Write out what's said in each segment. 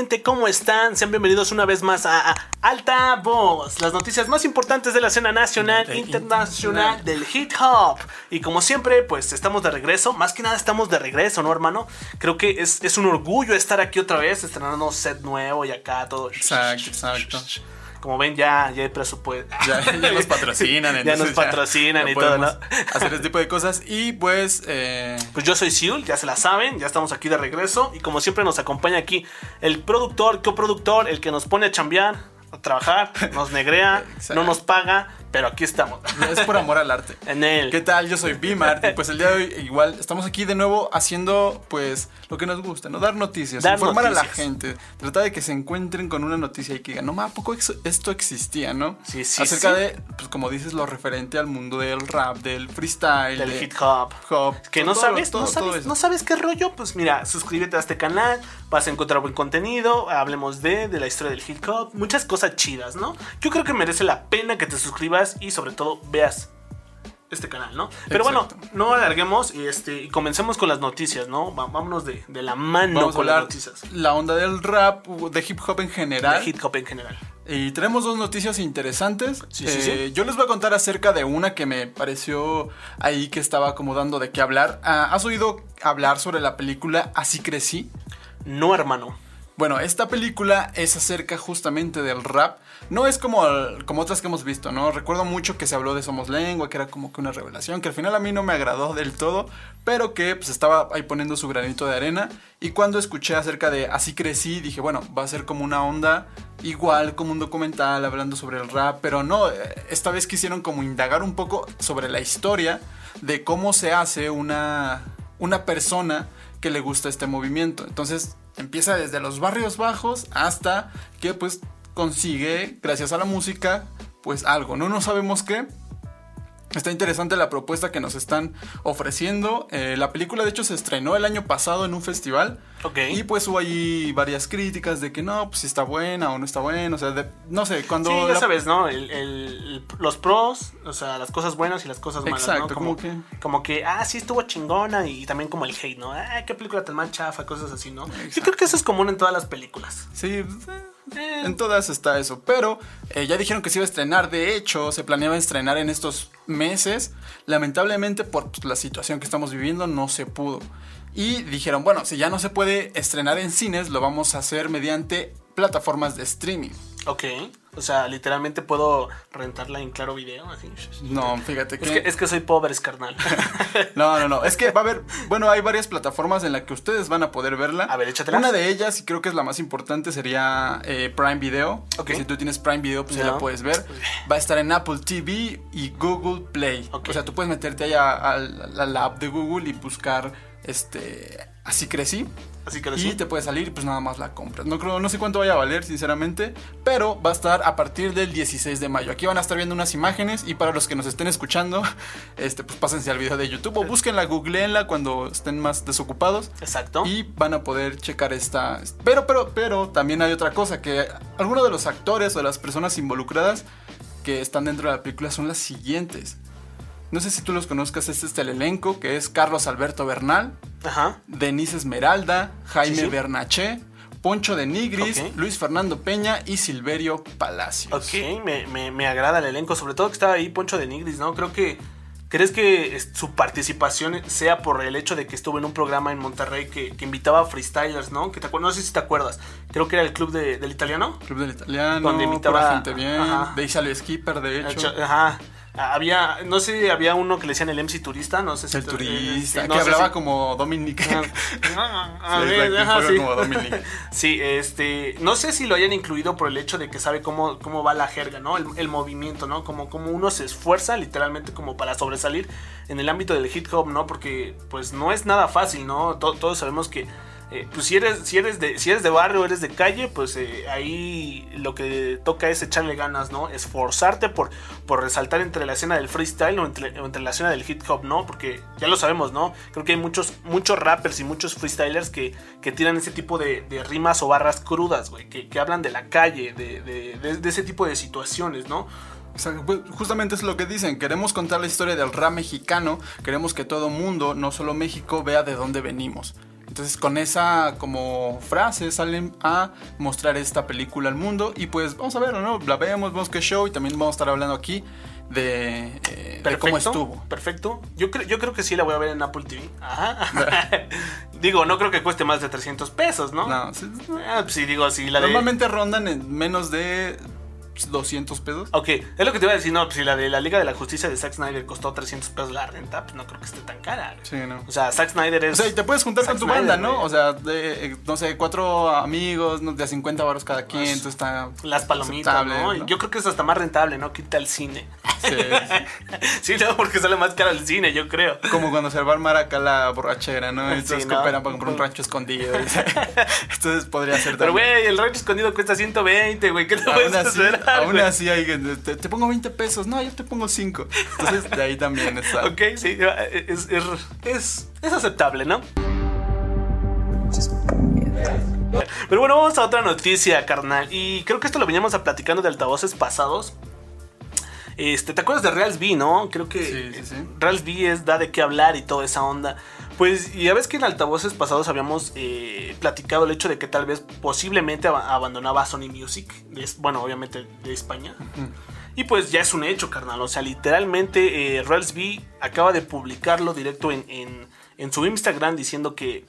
Gente? ¿Cómo están? Sean bienvenidos una vez más a, a Alta Voz, las noticias más importantes de la escena nacional e internacional del hip hop. Y como siempre, pues estamos de regreso, más que nada estamos de regreso, ¿no, hermano? Creo que es, es un orgullo estar aquí otra vez, estrenando set nuevo y acá todo. Exacto, exacto. Como ven, ya, ya hay presupuesto. Ya, ya nos patrocinan. ya nos patrocinan ya y todo, ¿no? Hacer este tipo de cosas. Y pues. eh, Pues yo soy Siul, ya se la saben, ya estamos aquí de regreso y como siempre nos acompaña aquí el productor, coproductor, el que nos pone a chambear, a trabajar, nos negrea, no nos paga, pero aquí estamos. es por amor al arte. En él. ¿Qué tal? Yo soy Bimar y pues el día de hoy igual estamos aquí de nuevo haciendo pues lo que nos gusta, ¿no? Dar noticias, Dar informar a la gente, tratar de que se encuentren con una noticia y que digan, no, ¿a poco esto existía, no? Sí, sí, Acerca sí. de, pues como dices, lo referente al mundo del rap, del freestyle, del de hip hop. hop, Que no todo, sabes, todo, no sabes, eso. no sabes qué rollo, pues mira, suscríbete a este canal, vas a encontrar buen contenido, hablemos de, de la historia del hip hop, muchas cosas chidas, ¿no? Yo creo que merece la pena que te suscribas y sobre todo veas este canal, ¿no? Pero bueno, no alarguemos y este y comencemos con las noticias, ¿no? Vámonos de, de la mano Vamos a con las noticias. la onda del rap, de hip hop en general. De hip hop en general. Y tenemos dos noticias interesantes. Sí, Eh, sí. Yo les voy a contar acerca de una que me pareció ahí que estaba como dando de qué hablar. Ah, ¿Has oído hablar sobre la película Así crecí? No, hermano. Bueno, esta película es acerca justamente del rap. No es como, como otras que hemos visto, ¿no? Recuerdo mucho que se habló de Somos Lengua, que era como que una revelación, que al final a mí no me agradó del todo, pero que pues estaba ahí poniendo su granito de arena. Y cuando escuché acerca de Así crecí, dije, bueno, va a ser como una onda igual, como un documental hablando sobre el rap, pero no, eh, esta vez quisieron como indagar un poco sobre la historia de cómo se hace una, una persona que le gusta este movimiento. Entonces empieza desde los barrios bajos hasta que pues consigue, gracias a la música, pues algo. No, no sabemos qué. Está interesante la propuesta que nos están ofreciendo. Eh, la película de hecho se estrenó el año pasado en un festival. Ok. Y pues hubo ahí varias críticas de que no, pues si está buena o no está buena. O sea, de- no sé, cuando... Sí, ya la- sabes, ¿no? El- el- los pros, o sea, las cosas buenas y las cosas malas, Exacto, ¿no? como que- Como que, ah, sí estuvo chingona y también como el hate, ¿no? Ah, qué película tan mal chafa, cosas así, ¿no? Yo creo que eso es común en todas las películas. Sí, pues, eh, en todas está eso. Pero eh, ya dijeron que se iba a estrenar. De hecho, se planeaba estrenar en estos meses. Lamentablemente, por la situación que estamos viviendo, no se pudo. Y dijeron, bueno, si ya no se puede estrenar en cines, lo vamos a hacer mediante plataformas de streaming. Ok. O sea, literalmente puedo rentarla en claro video, así. No, fíjate Es que, es que soy pobre, es carnal. No, no, no. Es que va a haber, bueno, hay varias plataformas en las que ustedes van a poder verla. A ver, échatelas. Una de ellas, y creo que es la más importante, sería eh, Prime Video. Ok. Que si tú tienes Prime Video, pues ya Ya. la puedes ver. Va a estar en Apple TV y Google Play. Ok. O sea, tú puedes meterte allá a, la, a la app de Google y buscar, este, así crecí. Así que Y te puede salir pues nada más la compras. No creo, no sé cuánto vaya a valer, sinceramente. Pero va a estar a partir del 16 de mayo. Aquí van a estar viendo unas imágenes. Y para los que nos estén escuchando, este, pues pásense al video de YouTube o búsquenla, googleenla cuando estén más desocupados. Exacto. Y van a poder checar esta. Pero, pero, pero también hay otra cosa: que algunos de los actores o de las personas involucradas que están dentro de la película son las siguientes. No sé si tú los conozcas, este es el elenco, que es Carlos Alberto Bernal, Ajá. Denise Esmeralda, Jaime Sí, sí. Bernaché, Poncho de Nigris. Luis Fernando Peña y Silverio Palacios. Ok, me, me, me agrada el elenco, sobre todo que estaba ahí Poncho de Nigris, ¿no? Creo que. ¿Crees que su participación sea por el hecho de que estuvo en un programa en Monterrey que, que invitaba a freestylers, ¿no? Que te, no sé si te acuerdas. Creo que era el club de- del italiano. Club del Italiano, Donde imitaba- pura gente bien. Ajá. De salió Skipper, de hecho. cho- Ajá. Había, no sé, había uno que le decían el MC turista, no sé si El te- turista, eh, no que hablaba si- como Dominic. Ah, a Sí, ver, exacto, ajá, un poco sí. como Dominic. Sí, este, no sé si lo hayan incluido por el hecho de que sabe cómo, cómo va la jerga, ¿no? El, el movimiento, ¿no? Como, como uno se esfuerza literalmente como para sobresalir en el ámbito del hip hop, ¿no? Porque pues no es nada fácil, ¿no? To- todos sabemos que eh, pues si eres, si eres de, si eres de barrio, eres de calle, pues eh, ahí lo que toca es echarle ganas, ¿no? Esforzarte por, por resaltar entre la escena del freestyle o entre, la escena del hip hop, ¿no? Porque ya lo sabemos, ¿no? Creo que hay muchos, muchos rappers y muchos freestylers que, que tiran ese tipo de, rimas o barras crudas, güey, que, hablan de la calle, de, de ese tipo de situaciones, ¿no? Pues, justamente es lo que dicen, queremos contar la historia del rap mexicano, queremos que todo mundo, no solo México, vea de dónde venimos. Entonces con esa como frase salen a mostrar esta película al mundo y pues vamos a verlo, ¿no? La vemos, vemos qué show y también vamos a estar hablando aquí de, eh, cómo estuvo. Perfecto. Yo, creo yo creo que sí la voy a ver en Apple TV. Ajá. digo, no creo que cueste más de 300 pesos, ¿no? No. Sí, ah, pues sí digo, sí, la Normalmente rondan en menos de 200 pesos. Ok, es lo que te iba a decir, no, pues si la de la Liga de la Justicia de Zack Snyder costó 300 pesos la renta, pues no creo que esté tan cara. Sí, no. O sea, Zack Snyder es... O sea, y te puedes juntar con tu banda, ¿no? O sea, de, no sé, cuatro amigos, de a 50 baros cada quien, pues, entonces está... Las palomitas, ¿no? Yo creo que es hasta más rentable, ¿no? Quita el cine. Sí, sí. no, porque sale más caro el cine, yo creo. Como cuando se va a armar acá la borrachera, ¿no? Entonces cooperan para comprar un rancho escondido. Entonces podría ser también. Pero, güey, el rancho escondido cuesta 120, güey, ¿qué te puedes hacer? Aún así hay te, pongo 20 pesos. No, yo te pongo 5. Entonces, de ahí también está. ok, sí, es, es, es aceptable, ¿no? Pero bueno, vamos a otra noticia, carnal. Y creo que esto lo veníamos a platicando de altavoces pasados. Este, ¿te acuerdas de Reals B, no? Creo que sí, sí, Reals B es da de qué hablar y toda esa onda. Pues ya ves que en altavoces pasados habíamos eh, platicado el hecho de que tal vez posiblemente abandonaba Sony Music, bueno, obviamente de España. Y pues ya es un hecho, carnal. O sea, literalmente eh, B acaba de publicarlo directo en, su Instagram diciendo que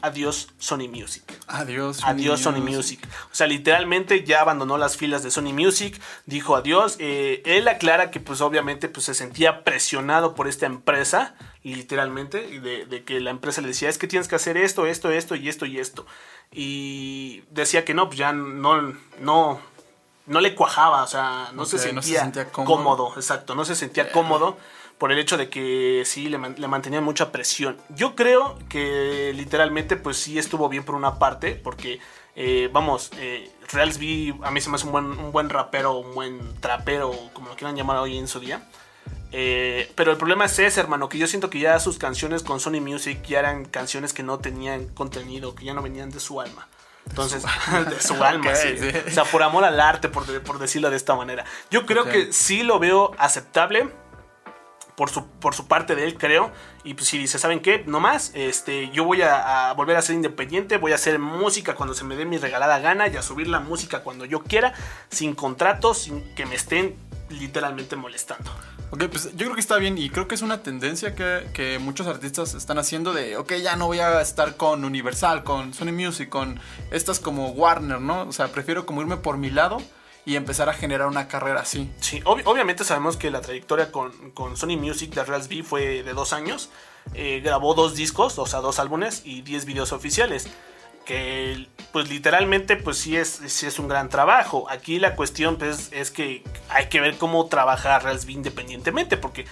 adiós Sony Music. Adiós. Sony adiós Sony Music. O sea, literalmente ya abandonó las filas de Sony Music, dijo adiós. Eh, él aclara que pues obviamente pues se sentía presionado por esta empresa literalmente, de, de, que la empresa le decía, es que tienes que hacer esto, esto, esto y esto y esto. Y decía que no, pues ya no, no, no le cuajaba, o sea, no, se, sentía cómodo. exacto, no se sentía cómodo por el hecho de que sí, le, le mantenían mucha presión. Yo creo que literalmente, pues sí estuvo bien por una parte, porque, eh, vamos, eh, Reals a mí se me hace un buen, un buen rapero, un buen trapero, como lo quieran llamar hoy en su día. Eh, pero el problema es ese, hermano, que yo siento que ya sus canciones con Sony Music ya eran canciones que no tenían contenido, que ya no venían de su alma. Entonces, de su alma, sí. O sea, por amor al arte, por, por decirlo de esta manera. Yo creo que sí lo veo aceptable. Por su, por su parte de él, creo. Y pues si dice, ¿saben qué? No más, este, yo voy a, volver a ser independiente, voy a hacer música cuando se me dé mi regalada gana y a subir la música cuando yo quiera, sin contratos, sin que me estén literalmente molestando. Ok, pues yo creo que está bien y creo que es una tendencia que, muchos artistas están haciendo de, ok, ya no voy a estar con Universal, con Sony Music, con estas como Warner, ¿no? O sea, prefiero como irme por mi lado y empezar a generar una carrera así. Sí, obviamente sabemos que la trayectoria con, Sony Music de Reals B fue de dos años. Eh, grabó dos discos, o sea, dos álbumes y diez videos oficiales que pues literalmente pues sí es, sí es un gran trabajo. Aquí la cuestión pues es que hay que ver cómo trabaja Raspberry independientemente porque,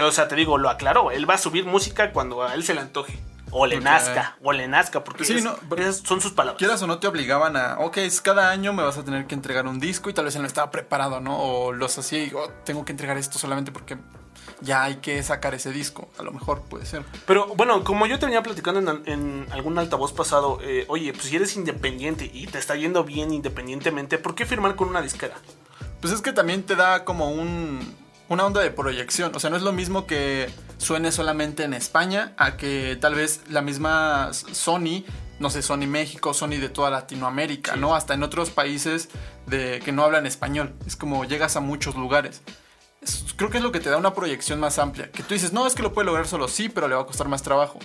o sea, te digo, lo aclaró, él va a subir música cuando a él se le antoje. O le nazca, o le nazca, porque sí, no, son sus palabras. Quieras o no te obligaban a, ok, cada año me vas a tener que entregar un disco y tal vez él no estaba preparado, ¿no? O los hacía y oh, tengo que entregar esto solamente porque ya hay que sacar ese disco. A lo mejor puede ser. Pero bueno, como yo te venía platicando en, algún altavoz pasado, eh, oye, pues si eres independiente y te está yendo bien independientemente, ¿por qué firmar con una disquera? Pues es que también te da como un, una onda de proyección. O sea, no es lo mismo que suene solamente en España a que tal vez la misma Sony no sé, Sony México, Sony de toda Latinoamérica, ¿no? Hasta en otros países de, que no hablan español. Es como llegas a muchos lugares creo que es lo que te da una proyección más amplia. Que tú dices, no, es que lo puede lograr solo, sí, pero le va a costar más trabajo.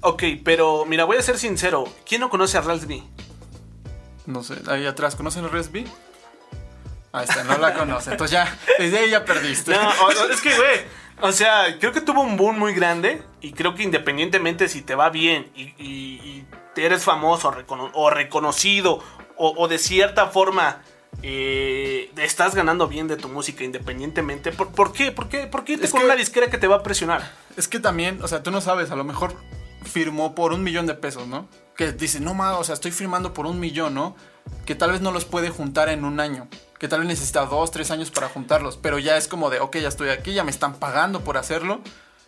Ok, pero mira, voy a ser sincero. ¿Quién no conoce a Raspberry? No sé, ahí atrás, ¿conocen a Raspberry? Ahí está, no la conoce. Entonces ya, desde ahí ya perdiste. No, es que, güey, o sea, creo que tuvo un boom muy grande. Y creo que independientemente si te va bien y, eres famoso o reconocido o de cierta forma eh, estás ganando bien de tu música independientemente. ¿Por, qué? ¿Por qué? ¿Por qué te con una disquera que te va a presionar? Es que también, o sea, tú no sabes, a lo mejor firmó por un millón de pesos, ¿no? que dice, no mames, o sea, estoy firmando por un millón, ¿no? Que tal vez no los puede juntar en un año. Que tal vez necesita dos, tres años para juntarlos. Pero ya es como de, ok, ya estoy aquí, ya me están pagando por hacerlo.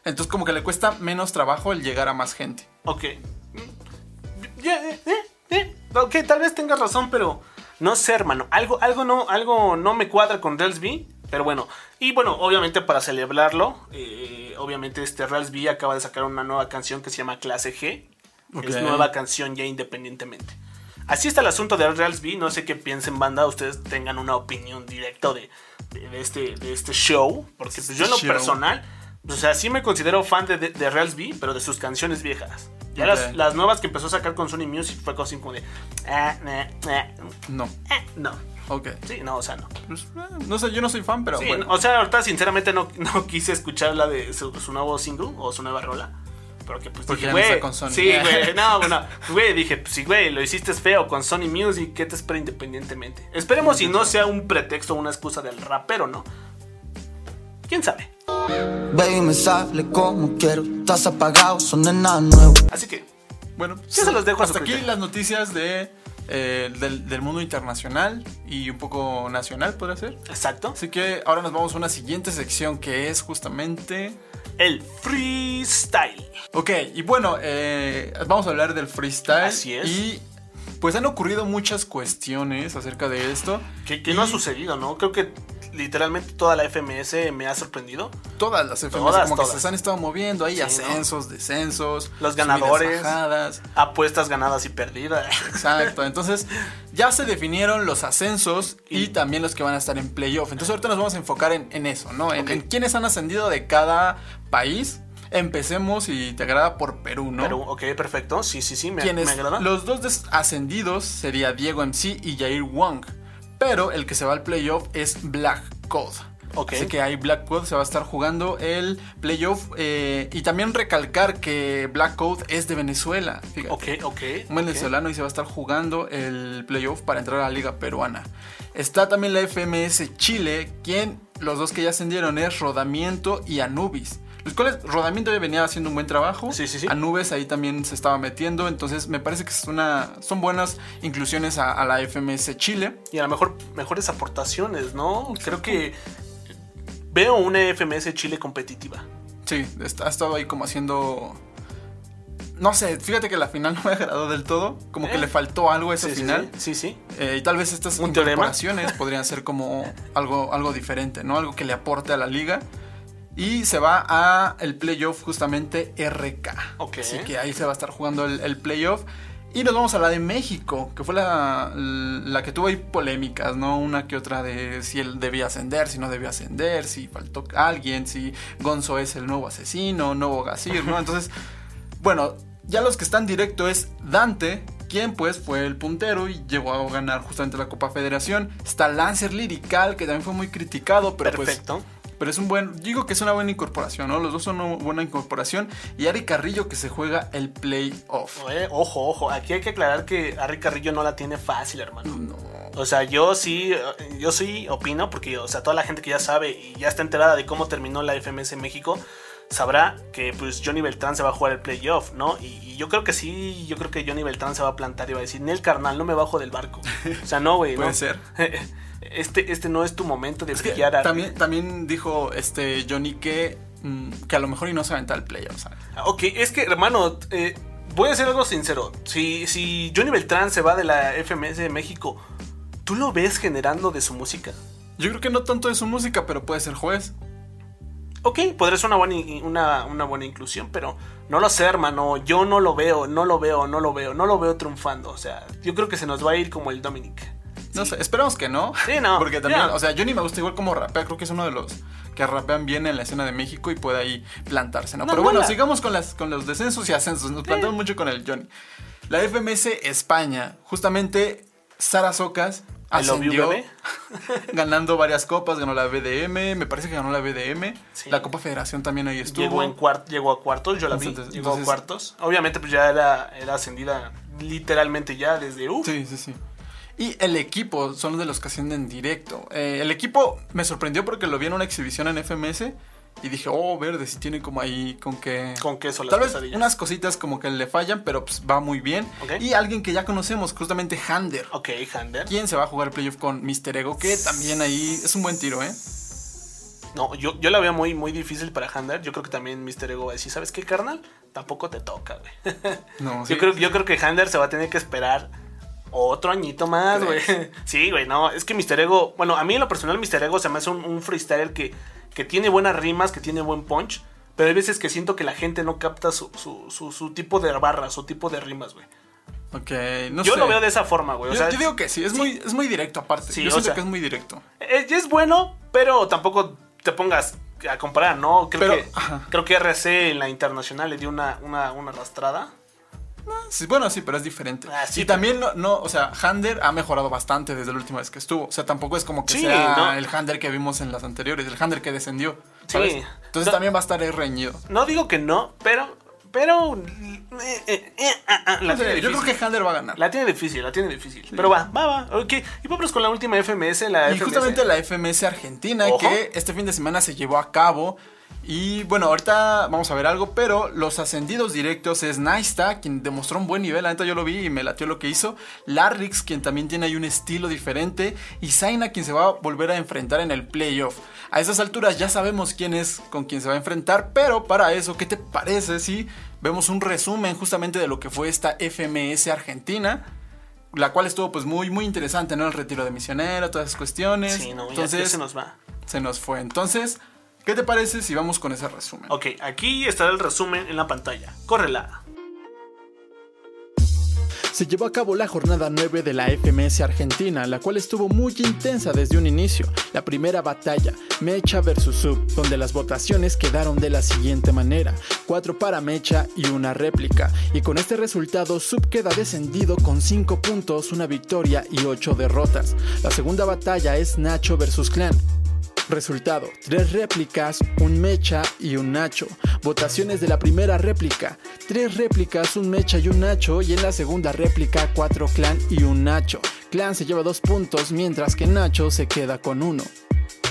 Entonces como que le cuesta menos trabajo el llegar a más gente. Ok. Mm, ya, eh, eh, eh. Ok, tal vez tengas razón, pero no sé, hermano. Algo, algo, no, algo no me cuadra con Rails B. Pero bueno, y bueno, obviamente para celebrarlo, eh, obviamente este Rails B acaba de sacar una nueva canción que se llama Clase G. Ok. Es nueva canción ya independientemente. Así está el asunto de Rails B. No sé qué piensen, banda. Ustedes tengan una opinión directa de, de- de este, de este show. Porque pues, yo en lo Show. personal, o sea, sí me considero fan de, de, de pero de sus canciones viejas. Ya Ok. las, las nuevas que empezó a sacar con Sony Music fue cosa así como de. "Ah, No. eh", no. Ok. Sí, no, o sea, no. Pues, eh, no sé, yo no soy fan, pero Sí, bueno. O sea, ahorita sinceramente no, no quise escuchar la de su, su nuevo single o su nueva rola. Porque pues Porque dije, ya güey. está con Sony. Sí, güey. No, bueno, güey, dije, pues sí, güey, lo hiciste feo con Sony Music, ¿qué te espera independientemente? Esperemos si no sea un pretexto o una excusa del rapero, ¿no? ¿Quién sabe? Baby, me sale como quiero. Estás apagado, son de nada nuevo. Así que, Bueno, Sí, se los dejo a hasta aquí las noticias de, eh, del, del mundo internacional y un poco nacional, podría ser. exacto. Así que ahora nos vamos a una siguiente sección que es justamente... El freestyle. Ok, y bueno, eh, vamos a hablar del freestyle. Así es. Y pues han ocurrido muchas cuestiones acerca de esto. Que, que no ha Y sucedido, ¿no? Creo que literalmente toda la FMS me ha sorprendido. Todas las FMS Todas, como que se han estado moviendo. Hay Sí, ¿no? ascensos, descensos. Los ganadores. bajadas. Apuestas ganadas y perdidas. Exacto, entonces ya se definieron los ascensos y también los que van a estar en playoff. Entonces ahorita nos vamos a enfocar en, en eso, ¿no? En, quiénes han ascendido de cada país. Empecemos y te agrada por Perú, ¿no? Pero, ok, perfecto. Sí, sí, sí, me, me agrada. Los dos ascendidos sería Diego MC y Jair Wong. Pero el que se va al playoff es Black Code. Ok. Así que ahí Black Code se va a estar jugando el playoff. eh, y también recalcar que Black Code es de Venezuela. Fíjate. Ok, ok. Un venezolano y se va a estar jugando el playoff para entrar a la liga peruana. Está también la FMS Chile, quien los dos que ya ascendieron es Rodamiento y Anubis. Los cuales Rodamiento venía haciendo un buen trabajo. Sí, sí, sí. Anubis ahí también se estaba metiendo. Entonces me parece que es una, son buenas inclusiones a, a la FMS Chile. Y a lo mejor mejores aportaciones, ¿no? Creo que veo una FMS Chile competitiva. Sí, ha estado ahí como haciendo... No sé, fíjate que la final no me agradó del todo. Como que Eh. le faltó algo a Sí, sí, final. Sí, sí. Eh, y tal vez estas incorporaciones podrían ser como algo, algo diferente, ¿no? Algo que le aporte a la liga. Y se va a el playoff justamente RK. Ok. Así que ahí se va a estar jugando el, el playoff. Y nos vamos a la de México, que fue la, la que tuvo ahí polémicas, ¿no? Una que otra de si él debía ascender, si no debía ascender, si faltó alguien, si Gonzo es el nuevo asesino, nuevo Gasir, ¿no? Entonces, bueno, ya los que están directo es Dante, quien pues fue el puntero y llegó a ganar justamente la Copa Federación. Está Lancer Lirical, que también fue muy criticado, pero pues Perfecto. Pero es un buen, digo que es una buena incorporación, ¿no? Los dos son una buena incorporación. Y Ari Carrillo que se juega el playoff. Eh, ojo, ojo. Aquí hay que aclarar que Harry Carrillo no la tiene fácil, hermano. No. O sea, yo sí, yo sí opino, porque, o sea, toda la gente que ya sabe y ya está enterada de cómo terminó la FMS en México, sabrá que pues Johnny Beltrán se va a jugar el playoff, ¿no? Y, y yo creo que sí, yo creo que Johnny Beltrán se va a plantar y va a decir, Nel carnal, no me bajo del barco. O sea, no, güey. Puede no. ser. Este, este no es tu momento de Es que brillar. Ari. también, también dijo este Johnny que, mm, que a lo mejor y no se aventa el playoff, ¿sabes? Ok, es que, hermano, eh, voy a ser algo sincero. Si, si Johnny Beltrán se va de la FMS de México, ¿tú lo ves generando de su música? Yo creo que no tanto de su música, pero puede ser juez. Ok, podría ser una buena, una, una buena inclusión, pero no lo sé, hermano. Yo no lo veo, no lo veo, no lo veo, no lo veo triunfando. O sea, yo creo que se nos va a ir como el Dominic. No sé, esperamos que no. Sí, no, Porque también, o sea, Johnny me gusta igual como rapea. Creo que es uno de los que rapean bien en la escena de México y puede ahí plantarse, ¿no? No, Pero bueno, sigamos con, las, con los descensos y ascensos. Nos plantamos mucho con el Johnny. La FMS España, justamente Sara Socas ascendió ganando varias copas, ganó la BDM, me parece que ganó la BDM, Sí. la Copa Federación también ahí estuvo. Llegó, en llegó a cuartos, yo la vi. Entonces- llegó entonces- a cuartos. Obviamente, pues ya era, era ascendida literalmente ya desde. Uf, Sí, sí, sí. Y el equipo son de los que ascienden directo. Eh, el equipo me sorprendió porque lo vi en una exhibición en FMS Y dije, oh, verde, si tiene como ahí con que... Con queso las Tal vez unas cositas como que le fallan, pero pues va muy bien. Y alguien que ya conocemos, justamente Hander. Ok, Hander. ¿Quién se va a jugar el playoff con Mr. Ego? Que también ahí es un buen tiro, ¿eh? No, yo, yo la veo muy, muy difícil para Hander. Yo creo que también Mr. Ego va a decir, ¿sabes qué, carnal? Tampoco te toca, güey. No, sí. yo, creo, yo creo que Hander se va a tener que esperar otro añito más, güey. Sí, güey, no. Es que Mr. Ego, bueno, a mí en lo personal Mr. Ego se me hace un, un freestyler que, que tiene buenas rimas, que tiene buen punch. Pero hay veces que siento que la gente no capta su, su, su, su tipo de barras, su tipo de rimas, güey. Ok, no yo sé. lo veo de esa forma, güey. O Yo, sea, yo digo que sí, es, Muy, es muy directo aparte. Sí, yo siento sea- que es muy directo. Es, es bueno, pero tampoco te pongas a comparar, ¿no? Creo, Pero, que, ajá. creo que RC en la internacional le dio una, una, una arrastrada. Sí, bueno, sí, pero es diferente. Ah, sí, y también, no, no, o sea, Hander ha mejorado bastante desde la última vez que estuvo. O sea, tampoco es como que Sí, sea no. el Hander que vimos en las anteriores, el Hander que descendió. Sí. Entonces también va a estar reñido. No digo que no, pero. Pero. eh, eh, eh, ah, ah, sé, yo creo que Hander va a ganar. La tiene difícil, la tiene difícil. Pero va, va, va. Ok. Y vámonos con la última FMS, la Y FMS. justamente la FMS Argentina, Ojo. que este fin de semana se llevó a cabo. Y bueno, ahorita vamos a ver algo, pero los ascendidos directos es Naista, quien demostró un buen nivel, neta yo lo vi y me latió lo que hizo. Larrix, quien también tiene ahí un estilo diferente. Y Zaina, quien se va a volver a enfrentar en el playoff. A esas alturas ya sabemos quién es con quien se va a enfrentar, pero para eso, ¿qué te parece si vemos un resumen justamente de lo que fue esta FMS Argentina? La cual estuvo pues muy muy interesante, ¿no? El retiro de misionero, todas esas cuestiones. Sí, no, Entonces, ya se nos va. se nos fue. Entonces, ¿qué te parece si vamos con ese resumen? Ok, aquí estará el resumen en la pantalla. Córrela. se llevó a cabo la jornada 9 de la FMS Argentina, la cual estuvo muy intensa desde un inicio. La primera batalla, Mecha vs Sub, donde las votaciones quedaron de la siguiente manera: 4 para Mecha y una réplica. Y con este resultado, Sub queda descendido con 5 puntos, una victoria y 8 derrotas. La segunda batalla es Nacho vs Clan. Resultado, tres réplicas, un mecha y un nacho. Votaciones de la primera réplica, tres réplicas, un mecha y un nacho. Y en la segunda réplica, cuatro clan y un nacho. Clan se lleva dos puntos, mientras que Nacho se queda con uno.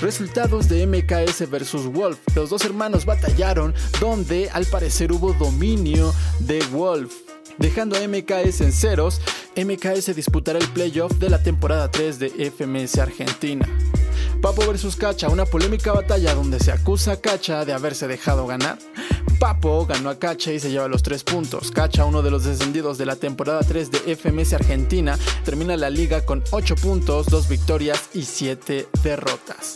Resultados de MKS vs Wolf. Los dos hermanos batallaron, donde al parecer hubo dominio de Wolf. Dejando a MKS en ceros, MKS disputará el playoff de la temporada 3 de FMS Argentina. Papo vs Cacha, una polémica batalla donde se acusa a Cacha de haberse dejado ganar. Papo ganó a Cacha y se lleva los 3 puntos. Cacha, uno de los descendidos de la temporada 3 de FMS Argentina, termina la liga con 8 puntos, 2 victorias y 7 derrotas.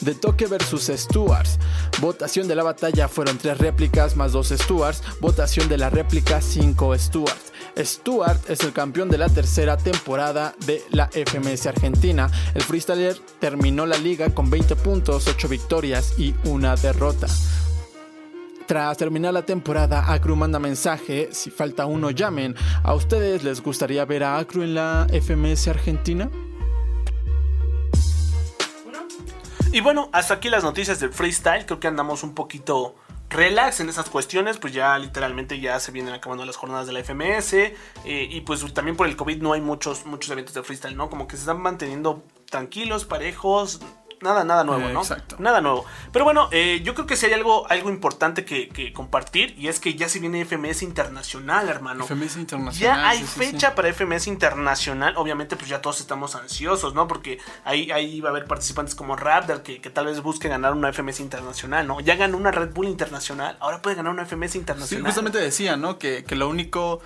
De Toque vs Stewards. Votación de la batalla fueron 3 réplicas más 2 Stewards. Votación de la réplica 5 Stewards. Stewart es el campeón de la tercera temporada de la FMS Argentina. El freestyler terminó la liga con 20 puntos, 8 victorias y una derrota. Tras terminar la temporada, Acru manda mensaje, si falta uno llamen. ¿A ustedes les gustaría ver a Acru en la FMS Argentina? Y bueno, hasta aquí las noticias del freestyle. Creo que andamos un poquito relax en esas cuestiones. Pues ya literalmente ya se vienen acabando las jornadas de la FMS. eh, y pues también por el COVID no hay muchos, muchos eventos de freestyle, ¿no? Como que se están manteniendo tranquilos, parejos. Nada, nada nuevo, Eh, ¿no? exacto. Nada nuevo. Pero bueno, eh, yo creo que sí hay algo, algo importante que, que compartir. Y es que ya se viene FMS internacional, hermano. FMS internacional. Ya hay sí, sí, fecha sí. para FMS internacional. Obviamente, pues ya todos estamos ansiosos, ¿no? Porque ahí, ahí va a haber participantes como Raptor que, que tal vez busque ganar una FMS internacional, ¿no? Ya ganó una Red Bull internacional, ahora puede ganar una FMS Sí, internacional. justamente decía, ¿no? Que, que lo único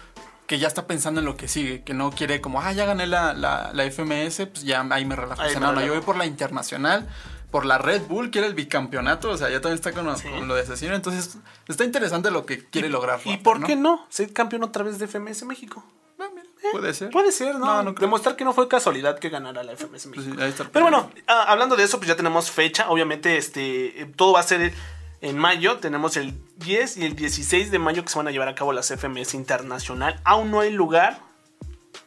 que ya está pensando en lo que sigue, que no quiere como, ah, ya gané la, la, la FMS, pues ya ahí me relajo. Ahí O sea, me no, no, yo voy por la internacional, por la Red Bull, quiere el bicampeonato, o sea, ya también está con, Sí. con lo de asesino, entonces está interesante lo que quiere lograr. ¿Y Raptor, por qué no? Ser campeón otra vez de FMS México. Ah, mira, puede ser. Puede ser, ¿no? No, no. Demostrar que no fue casualidad que ganara la FMS Pues México. sí, Pero bueno, ah, hablando de eso, pues ya tenemos fecha. Obviamente, este, eh, todo va a ser en mayo. Tenemos el 10 y el 16 de mayo que se van a llevar a cabo las FMS Internacional. Aún no hay lugar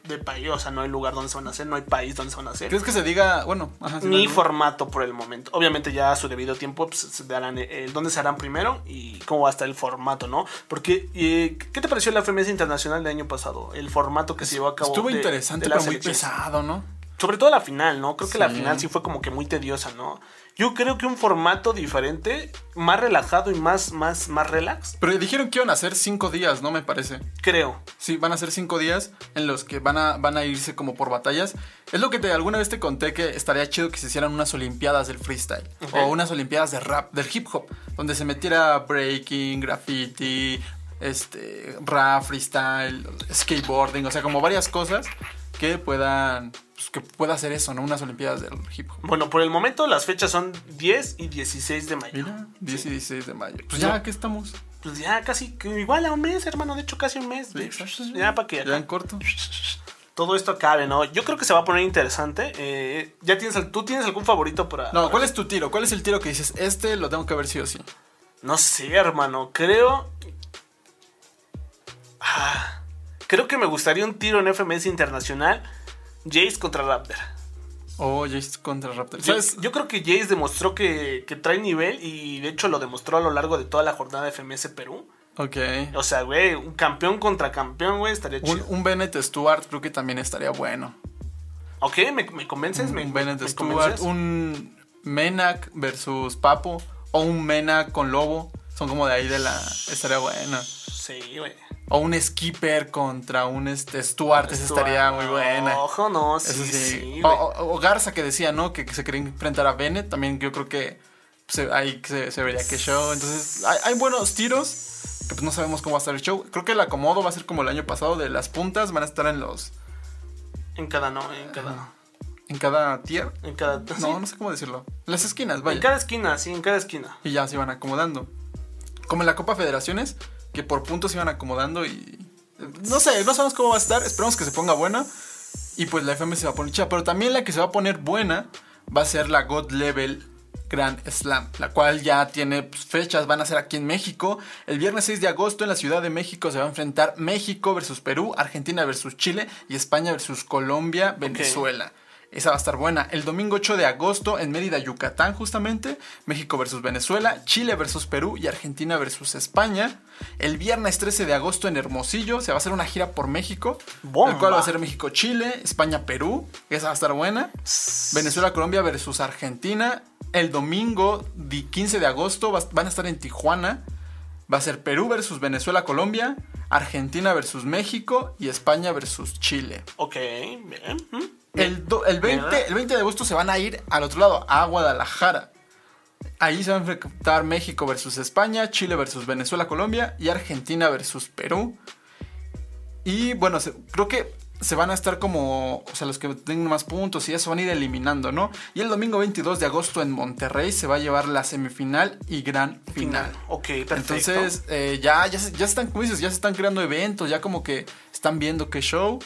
de país, o sea, no hay lugar donde se van a hacer, no hay país donde se van a hacer. ¿Crees que se diga, bueno, ajá, Ni formato por el momento. Obviamente ya a su debido tiempo pues, se darán eh, dónde se harán primero y cómo va a estar el formato, ¿no? Porque, eh, ¿qué te pareció la FMS Internacional del año pasado? El formato que se llevó a cabo. Estuvo de- interesante, de pero muy pesado, ¿no? Sobre todo la final, ¿no? Creo que la final sí fue como que muy tediosa, ¿no? Yo creo que un formato diferente, más relajado y más, más, más relax, Pero dijeron que iban a ser cinco días, ¿no? Me parece. creo. Sí, van a ser cinco días en los que van a, van a irse como por batallas. Es lo que te, alguna vez te conté que estaría chido que se hicieran unas olimpiadas del freestyle. O unas olimpiadas de rap, del hip hop. Donde se metiera breaking, graffiti, este, rap, freestyle, skateboarding. O sea, como varias cosas que puedan, pues, que pueda hacer eso, ¿no? Unas olimpiadas del hip hop. Bueno, por el momento las fechas son 10 y 16 de mayo. Mira, 10 y 16 de mayo. Pues ya, ¿qué estamos? Pues ya casi, igual a un mes, hermano, de hecho casi un mes. de- ya para que Ya en corto. todo esto acabe, ¿no? Yo creo que se va a poner interesante. Eh, ya tienes, ¿Tú tienes algún favorito para...? No, ¿cuál es tu tiro? ¿Cuál es el tiro que dices, este lo tengo que ver sí o sí? No sé, hermano. Creo. Ah, creo que me gustaría un tiro en FMS internacional. Jace contra Raptor. O Jace contra Raptor. Yo, ¿Sabes? yo creo que Jace demostró que, que trae nivel y de hecho lo demostró a lo largo de toda la jornada de FMS Perú. Ok. O sea, güey, un campeón contra campeón, güey, estaría Un, chido. un Bennett Stewart creo que también estaría bueno. Ok, ¿me, me convences? ¿Me, Un Bennett me Stewart, convences? un Menak versus Papo. O un Menak con Lobo. Son como de ahí de la... Estaría bueno. Sí, güey. O un Skipper contra un este, Stewart. Esa estaría muy buena. Ojo, no, sí, Eso sí. sí, o, o- o Garza que decía, ¿no? Que, que se quería enfrentar a Bennett. También yo creo que se- ahí se, se vería que show. Entonces, hay, hay buenos tiros. Que pues no sabemos cómo va a estar el show. Creo que el acomodo va a ser como el año pasado. De las puntas van a estar en los. En cada, no, en cada... En cada tier. En cada... No, sí. no sé cómo decirlo. Las esquinas, En vaya. cada esquina, sí, en cada esquina. Y ya se iban acomodando. Como en la Copa Federaciones, que por puntos se iban acomodando y. No sé, no sabemos cómo va a estar. Esperemos que se ponga buena. Y pues la FM se va a poner chida. Pero también la que se va a poner buena va a ser la God Level Grand Slam, la cual ya tiene pues, fechas, van a ser aquí en México. El viernes 6 de agosto en la Ciudad de México se va a enfrentar México versus Perú, Argentina versus Chile y España versus Colombia, Venezuela. Esa va a estar buena. El domingo 8 de agosto en Mérida, Yucatán, justamente. México versus Venezuela, Chile versus Perú y Argentina versus España. El viernes 13 de agosto en Hermosillo se va a hacer una gira por México. Bomba. El cual va a ser México-Chile, España-Perú. Esa va a estar buena. Venezuela-Colombia versus Argentina. El domingo di- 15 de agosto van a estar en Tijuana. Va a ser Perú versus Venezuela-Colombia. Argentina versus México y España versus Chile. Ok, bien. El, do- el 20, el 20 de agosto se van a ir al otro lado, a Guadalajara. Ahí se van a enfrentar México versus España, Chile versus Venezuela, Colombia y Argentina versus Perú. Y bueno, se- creo que se van a estar como, o sea, los que tengan más puntos y eso van a ir eliminando, ¿no? Y el domingo 22 de agosto en Monterrey se va a llevar la semifinal y gran final. Ok, perfecto. Entonces, eh, ya, ya, se, ya se están, como dices, ya se están creando eventos, ya como que están viendo qué show.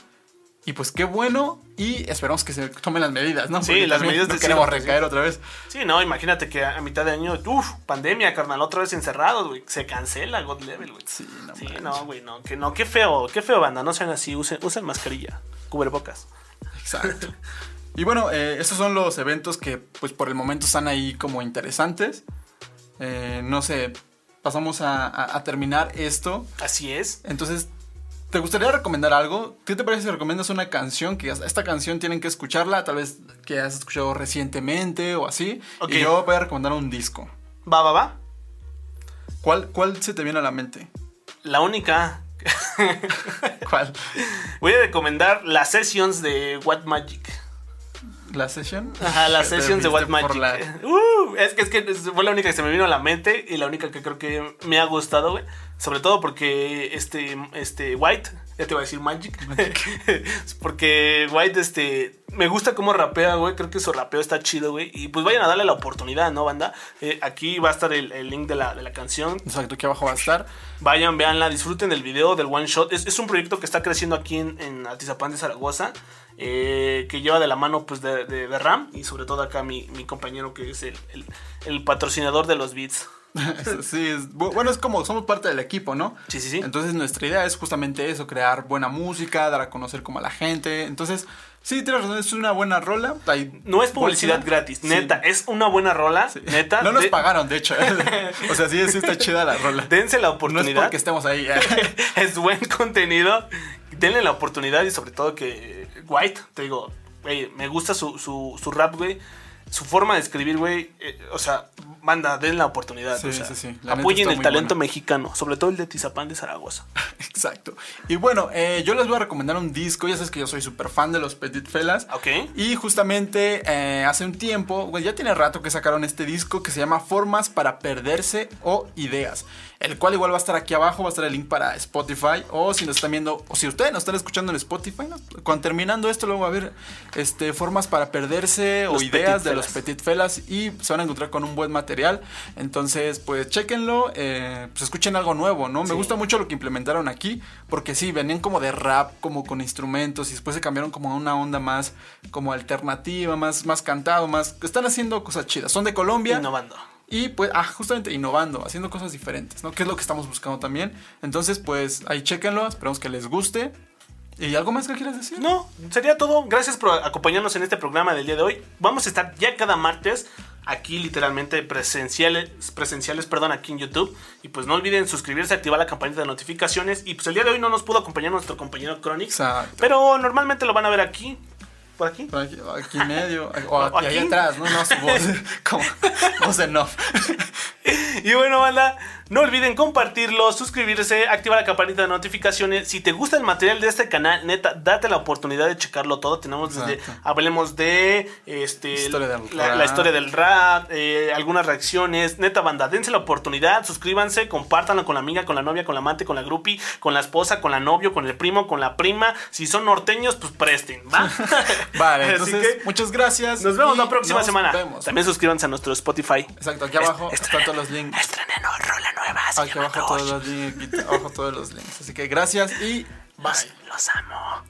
Y pues qué bueno. Y esperamos que se tomen las medidas, ¿no? Sí, las medidas no de queremos recaer otra vez. Sí, no, imagínate que a mitad de año, uff, pandemia, carnal, otra vez encerrados, güey. Se cancela God Level, güey. Sí, no Sí, no, güey, no, que no, qué feo, qué feo, banda, no sean así, usen, usen mascarilla, cubrebocas. Exacto. y bueno, eh, estos son los eventos que pues por el momento están ahí como interesantes. Eh, no sé, pasamos a, a- a terminar esto. Así es. Entonces, ¿te gustaría recomendar algo? ¿Qué te parece si recomiendas una canción? Que esta canción tienen que escucharla, tal vez que has escuchado recientemente o así. Y yo voy a recomendar un disco. Va, va, va. ¿Cuál, ¿Cuál se te viene a la mente? La única. ¿Cuál? Voy a recomendar las sessions de What Magic. ¿La session? Ajá, las Te sessions de What Magic. la- Uh, es que es que fue la única que se me vino a la mente y la única que creo que me ha gustado, güey. Sobre todo porque este, este White, ya te voy a decir Magic. porque White, este, me gusta cómo rapea, güey. Creo que su rapeo está chido, güey. Y pues vayan a darle la oportunidad, ¿no, banda? Eh, aquí va a estar el, el link de la, de la canción. Exacto, aquí abajo va a estar. Vayan, véanla, disfruten del video, del one shot. Es, es un proyecto que está creciendo aquí en, en Atizapán de Zaragoza. eh, que lleva de la mano pues de, de- de Ram y sobre todo acá mi, mi compañero que es el, el- el patrocinador de los beats. sí, es, bueno, es como somos parte del equipo, ¿no? Sí, sí, sí. Entonces nuestra idea es justamente eso, crear buena música, dar a conocer como a la gente. Entonces, sí, tienes razón, es una buena rola. No es publicidad gratis, Sí. neta, es una buena rola, Sí. neta. No nos de- pagaron, de hecho. o sea, sí, sí está chida la rola. Dense la No es oportunidad. porque estemos ahí. ¿eh? es buen contenido. Denle la oportunidad y sobre todo que White, te digo, me gusta su, su, su rap, güey. Su forma de escribir, güey. eh, o sea, manda, den la oportunidad. Sí, o sea, sí, sí. La apoyen el talento buena. mexicano, sobre todo el de Tizapán de Zaragoza. Exacto. Y bueno, eh, yo les voy a recomendar un disco. Ya sabes que yo soy súper fan de los Petit Felas. Ok. Y justamente eh, hace un tiempo, güey, ya tiene rato que sacaron este disco que se llama Formas para Perderse o Ideas. El cual igual va a estar aquí abajo, va a estar el link para Spotify. O si nos están viendo, o si ustedes nos están escuchando en Spotify, ¿no? cuando terminando esto, luego va a haber este, formas para perderse o ideas de los. Petit Felas. Y se van a encontrar con un buen material. Entonces, pues chéquenlo, eh, pues escuchen algo nuevo, ¿no? Me gusta mucho lo que implementaron aquí, porque sí, venían como de rap, como con instrumentos, y después se cambiaron como a una onda más como alternativa, más, más cantado, más... Están haciendo cosas chidas. Son de Colombia. Innovando. Y pues, ah, justamente innovando, haciendo cosas diferentes, ¿no? Que es lo que estamos buscando también. Entonces, pues ahí chéquenlo, esperamos que les guste. ¿Y algo más que quieras decir? No, sería todo. Gracias por acompañarnos en este programa del día de hoy. Vamos a estar ya cada martes aquí literalmente presenciales, presenciales, perdón, aquí en YouTube. Y pues no olviden suscribirse, activar la campanita de notificaciones. Y pues el día de hoy no nos pudo acompañar nuestro compañero Chronix. Exacto. Pero normalmente lo van a ver aquí. Por aquí. Por Aquí, aquí en medio, o ¿O aquí, aquí? ahí atrás, ¿no? No, su voz, como voz en off. Y bueno, banda, no olviden compartirlo, suscribirse, activar la campanita de notificaciones. Si te gusta el material de este canal, neta, date la oportunidad de checarlo todo. Tenemos desde, Exacto. hablemos de este, Historia del la, historia del rap, eh, algunas reacciones. Neta, banda, dense la oportunidad, suscríbanse, compártanlo con la amiga, con la novia, con la amante, con la grupi, con la esposa, con la novio, con el primo, con la prima. Si son norteños, pues presten, ¿va? Vale, Así entonces, que muchas gracias. nos vemos la próxima semana. Vemos. También suscríbanse a nuestro Spotify. Exacto, aquí abajo Est- están todos los links. Estrenen rola nueva. se Aquí abajo todos los links, abajo todos los links. Así que gracias y bye. Los amo.